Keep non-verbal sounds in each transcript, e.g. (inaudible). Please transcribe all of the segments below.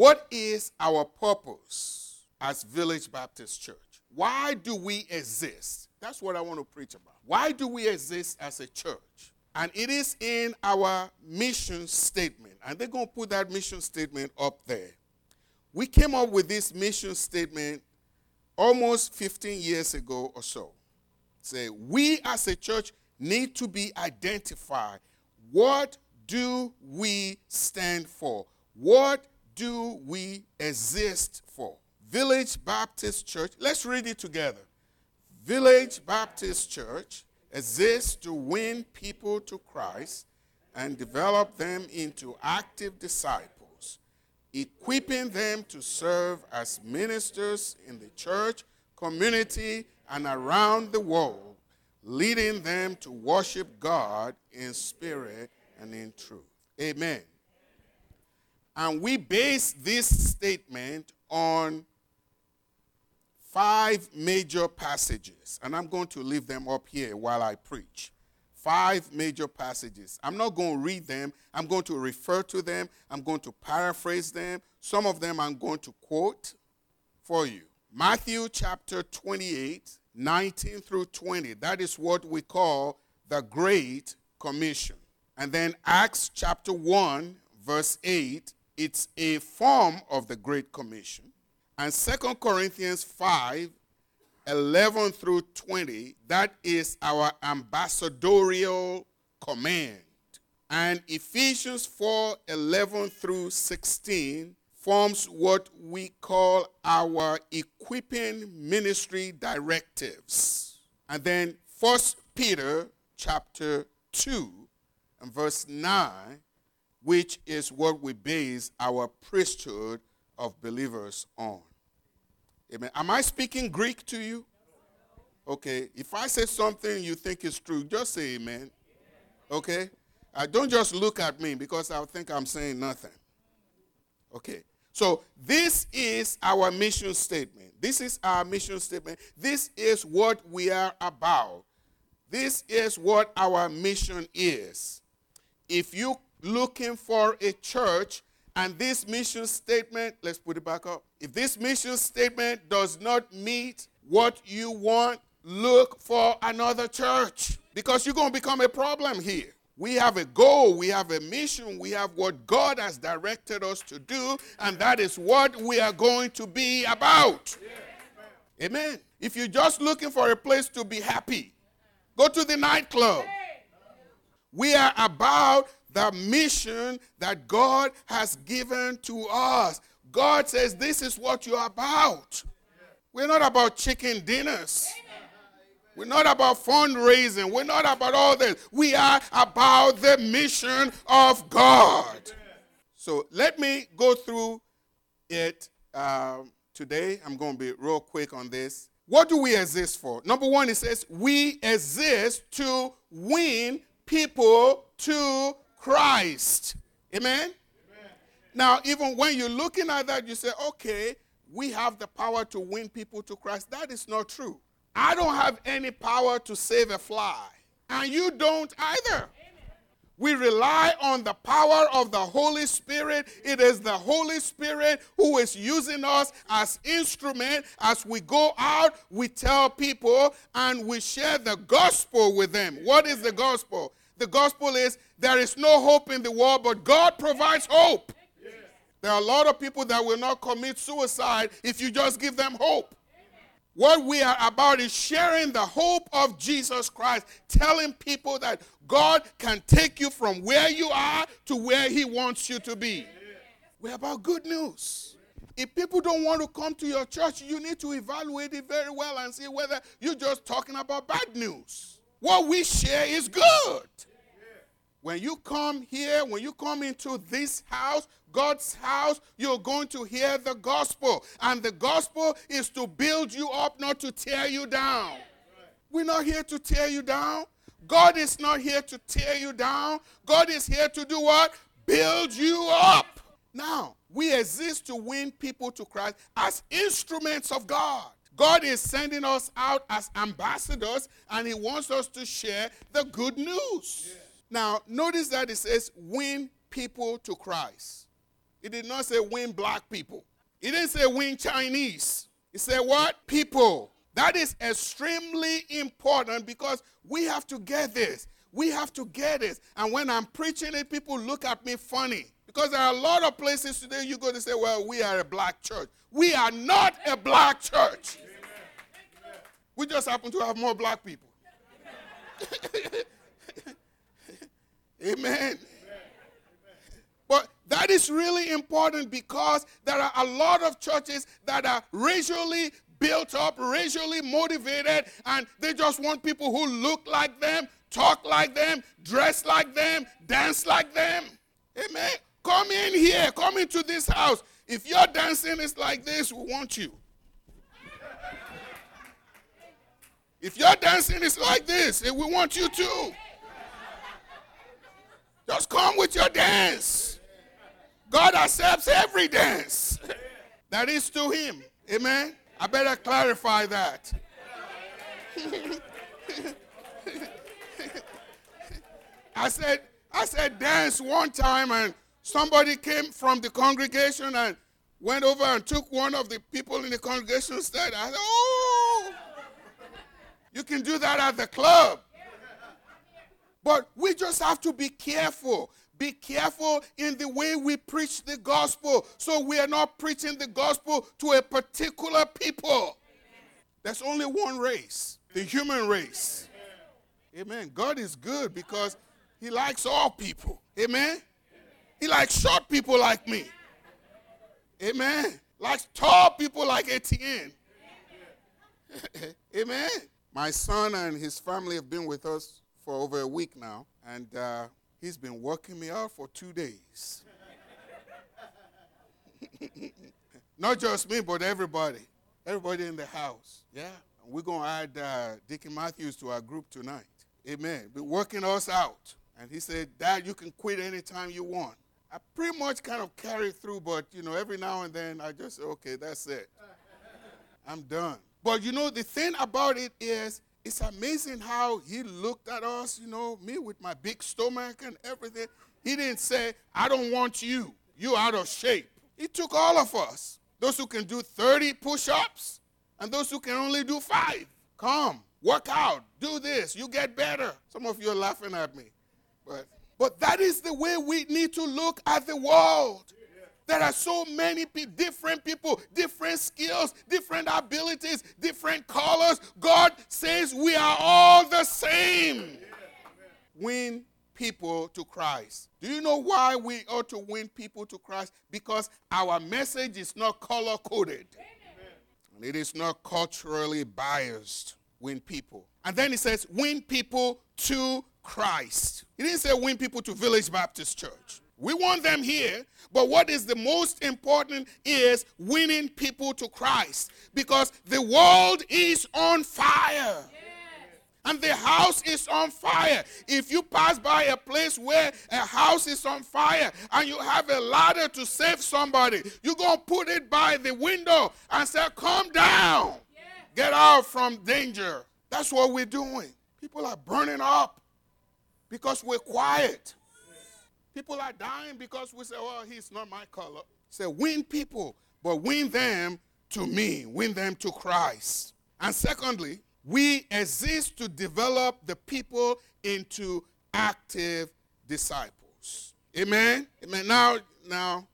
What is our purpose as Village Baptist Church? Why do we exist? That's what I want to preach about. Why do we exist as a church? And it is in our mission statement. And they're going to put that mission statement up there. We came up with this mission statement almost 15 years ago or so. Say, we as a church need to be identified. What do we stand for? What do we exist for? Village Baptist Church, let's read it together. Village Baptist Church exists to win people to Christ and develop them into active disciples, equipping them to serve as ministers in the church, community, and around the world, leading them to worship God in spirit and in truth. Amen. And we base this statement on five major passages, and I'm going to leave them up here while I preach. Five major passages. I'm not going to read them, I'm going to refer to them, I'm going to paraphrase them. Some of them I'm going to quote for you. Matthew chapter 28, 19 through 20. That is what we call the Great Commission. And then Acts chapter 1, verse 8. It's a form of the Great Commission. And Second Corinthians 5 11 through 20, that is our ambassadorial command. And Ephesians 4 11 through 16 forms what we call our equipping ministry directives. And then First Peter chapter 2 and verse 9, which is what we base our priesthood of believers on. Amen. Am I speaking Greek to you? Okay. If I say something you think is true, just say amen. Okay? Uh, don't just look at me because I think I'm saying nothing. Okay. So this is our mission statement. This is our mission statement. This is what we are about. This is what our mission is. If you're looking for a church and this mission statement, let's put it back up. If this mission statement does not meet what you want, look for another church because you're going to become a problem here. We have a goal, we have a mission, we have what God has directed us to do, and that is what we are going to be about. Amen. If you're just looking for a place to be happy, go to the nightclub. We are about the mission that God has given to us. God says, This is what you're about. We're not about chicken dinners. We're not about fundraising. We're not about all this. We are about the mission of God. So let me go through it um, today. I'm going to be real quick on this. What do we exist for? Number one, it says we exist to win people to Christ. Amen? Amen? Now, even when you're looking at that, you say, okay, we have the power to win people to Christ. That is not true. I don't have any power to save a fly, and you don't either. We rely on the power of the Holy Spirit. It is the Holy Spirit who is using us as instrument as we go out, we tell people and we share the gospel with them. What is the gospel? The gospel is there is no hope in the world, but God provides hope. There are a lot of people that will not commit suicide if you just give them hope. What we are about is sharing the hope of Jesus Christ, telling people that God can take you from where you are to where He wants you to be. We're about good news. If people don't want to come to your church, you need to evaluate it very well and see whether you're just talking about bad news. What we share is good. When you come here, when you come into this house, God's house, you're going to hear the gospel. And the gospel is to build you up, not to tear you down. We're not here to tear you down. God is not here to tear you down. God is here to do what? Build you up. Now, we exist to win people to Christ as instruments of God. God is sending us out as ambassadors, and He wants us to share the good news. Yeah. Now, notice that it says win people to Christ. He did not say win black people. He didn't say win Chinese. He said what? People. That is extremely important because we have to get this. We have to get this. And when I'm preaching it, people look at me funny. Because there are a lot of places today you go to say, well, we are a black church. We are not a black church. We just happen to have more black people. Amen. But that is really important because there are a lot of churches that are racially built up, racially motivated, and they just want people who look like them, talk like them, dress like them, dance like them. Amen. Come in here, come into this house. If your dancing is like this, we want you. If your dancing is like this, eh, we want you too. Come with your dance. God accepts every dance that is to Him. Amen. I better clarify that. (laughs) I said, I said dance one time, and somebody came from the congregation and went over and took one of the people in the congregation instead. I said, Oh, you can do that at the club. But we just have to be careful. Be careful in the way we preach the gospel so we are not preaching the gospel to a particular people. There's only one race, the human race. Amen. God is good because He likes all people. Amen. He likes short people like me. Amen. Likes tall people like Etienne. (laughs) Amen. My son and his family have been with us for over a week now, and uh, he's been working me out for two days. (laughs) Not just me, but everybody. Everybody in the house. Yeah. We're going to add uh, Deacon Matthews to our group tonight. Amen. Be working us out. And he said, Dad, you can quit anytime you want. I pretty much kind of carry through, but you know, every now and then I just say, okay, that's it. I'm done. But you know, the thing about it is, it's amazing how he looked at us, you know, me with my big stomach and everything. He didn't say, I don't want you. You out of shape. He took all of us. Those who can do 30 push ups and those who can only do five. Come, work out, do this, you get better. Some of you are laughing at me. But, but that is the way we need to look at the world. There are so many different people, different skills, different abilities, different colors. God says we are all the same. Win people to Christ. Do you know why we ought to win people to Christ? Because our message is not color coded. It is not culturally biased. Win people. And then he says, win people to Christ. He didn't say win people to Village Baptist Church. We want them here, but what is the most important is winning people to Christ because the world is on fire. And the house is on fire. If you pass by a place where a house is on fire and you have a ladder to save somebody, you're going to put it by the window and say, Come down. Get out from danger. That's what we're doing. People are burning up because we're quiet. People are dying because we say, well, he's not my color. Say, win people, but win them to me, win them to Christ. And secondly, we exist to develop the people into active disciples. Amen? Amen. Now, now,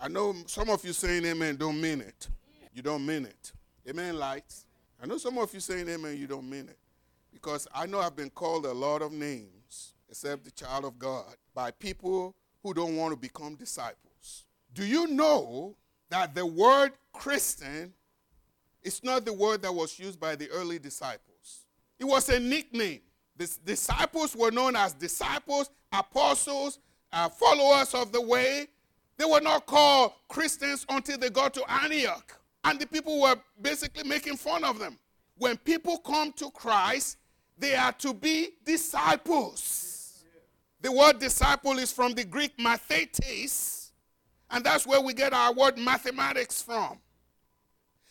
I know some of you saying amen don't mean it. You don't mean it. Amen, lights. I know some of you saying amen, you don't mean it. Because I know I've been called a lot of names, except the child of God by people who don't want to become disciples. Do you know that the word Christian is not the word that was used by the early disciples? It was a nickname. The disciples were known as disciples, apostles, uh, followers of the way. They were not called Christians until they got to Antioch. And the people were basically making fun of them. When people come to Christ, they are to be disciples. The word disciple is from the Greek mathetes, and that's where we get our word mathematics from.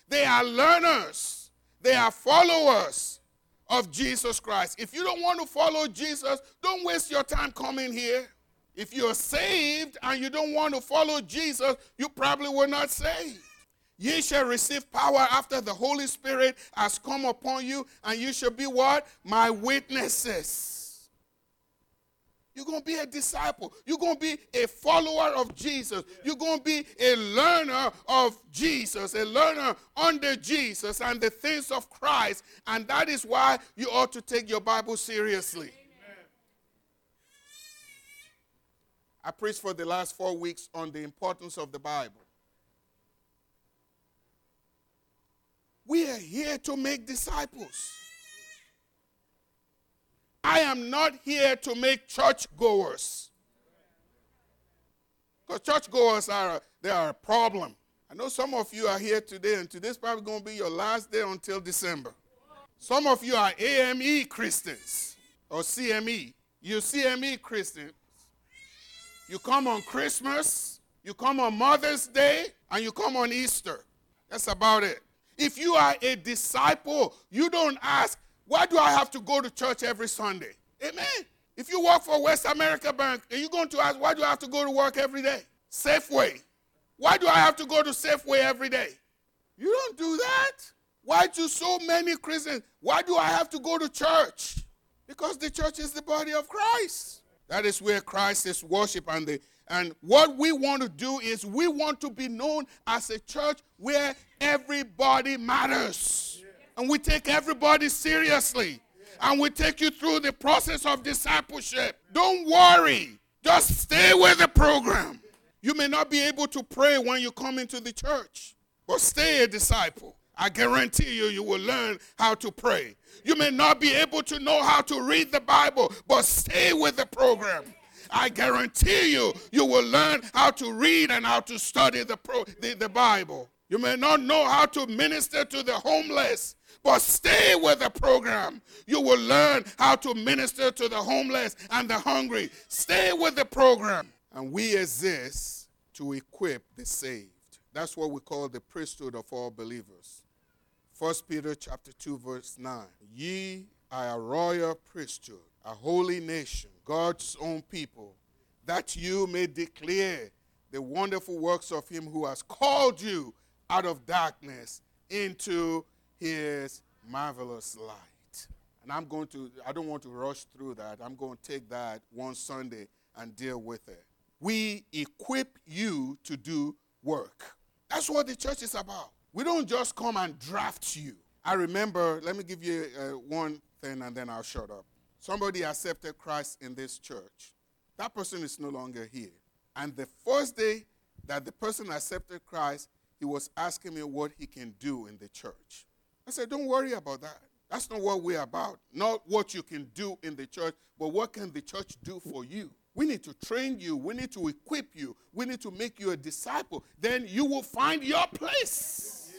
They are learners, they are followers of Jesus Christ. If you don't want to follow Jesus, don't waste your time coming here. If you're saved and you don't want to follow Jesus, you probably were not saved. Ye shall receive power after the Holy Spirit has come upon you, and you shall be what? My witnesses. You're going to be a disciple. You're going to be a follower of Jesus. You're going to be a learner of Jesus, a learner under Jesus and the things of Christ. And that is why you ought to take your Bible seriously. Amen. I preached for the last four weeks on the importance of the Bible. We are here to make disciples. I am not here to make church goers. Because church goers are they are a problem. I know some of you are here today, and today's probably going to be your last day until December. Some of you are AME Christians or CME. You CME Christians. You come on Christmas, you come on Mother's Day, and you come on Easter. That's about it. If you are a disciple, you don't ask, why do I have to go to church every Sunday? Amen. If you work for Westamerica Bank, are you going to ask, why do I have to go to work every day? Safeway. Why do I have to go to Safeway every day? You don't do that. Why do so many Christians? Why do I have to go to church? Because the church is the body of Christ. That is where Christ is worship and the and what we want to do is we want to be known as a church where everybody matters and we take everybody seriously. And we take you through the process of discipleship. Don't worry. Just stay with the program. You may not be able to pray when you come into the church, but stay a disciple. I guarantee you, you will learn how to pray. You may not be able to know how to read the Bible, but stay with the program. I guarantee you, you will learn how to read and how to study the, pro, the, the Bible. You may not know how to minister to the homeless, but stay with the program. You will learn how to minister to the homeless and the hungry. Stay with the program. And we exist to equip the saved. That's what we call the priesthood of all believers. 1 Peter chapter 2 verse 9. Ye are a royal priesthood, a holy nation, God's own people, that you may declare the wonderful works of him who has called you out of darkness into his marvelous light. And I'm going to, I don't want to rush through that. I'm going to take that one Sunday and deal with it. We equip you to do work. That's what the church is about. We don't just come and draft you. I remember, let me give you uh, one thing and then I'll shut up. Somebody accepted Christ in this church. That person is no longer here. And the first day that the person accepted Christ, he was asking me what he can do in the church. I said, don't worry about that. That's not what we're about. Not what you can do in the church, but what can the church do for you? We need to train you. We need to equip you. We need to make you a disciple. Then you will find your place.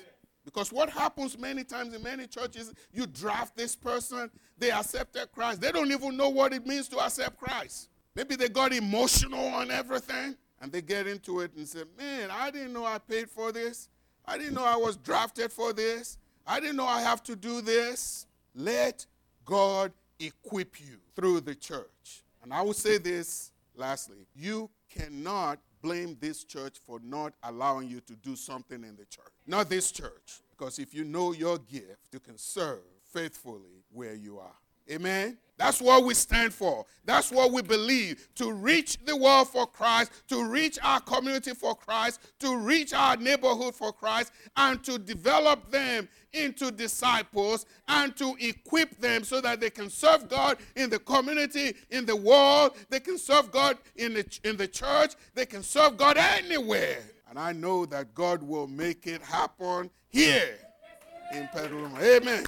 Because what happens many times in many churches, you draft this person, they accepted Christ. They don't even know what it means to accept Christ. Maybe they got emotional on everything and they get into it and say, Man, I didn't know I paid for this. I didn't know I was drafted for this. I didn't know I have to do this. Let God equip you through the church. And I will say this lastly you cannot blame this church for not allowing you to do something in the church. Not this church. Because if you know your gift, you can serve faithfully where you are. Amen. That's what we stand for. That's what we believe. To reach the world for Christ, to reach our community for Christ, to reach our neighborhood for Christ, and to develop them into disciples and to equip them so that they can serve God in the community, in the world. They can serve God in the, in the church. They can serve God anywhere. And I know that God will make it happen here in Petaluma. Amen.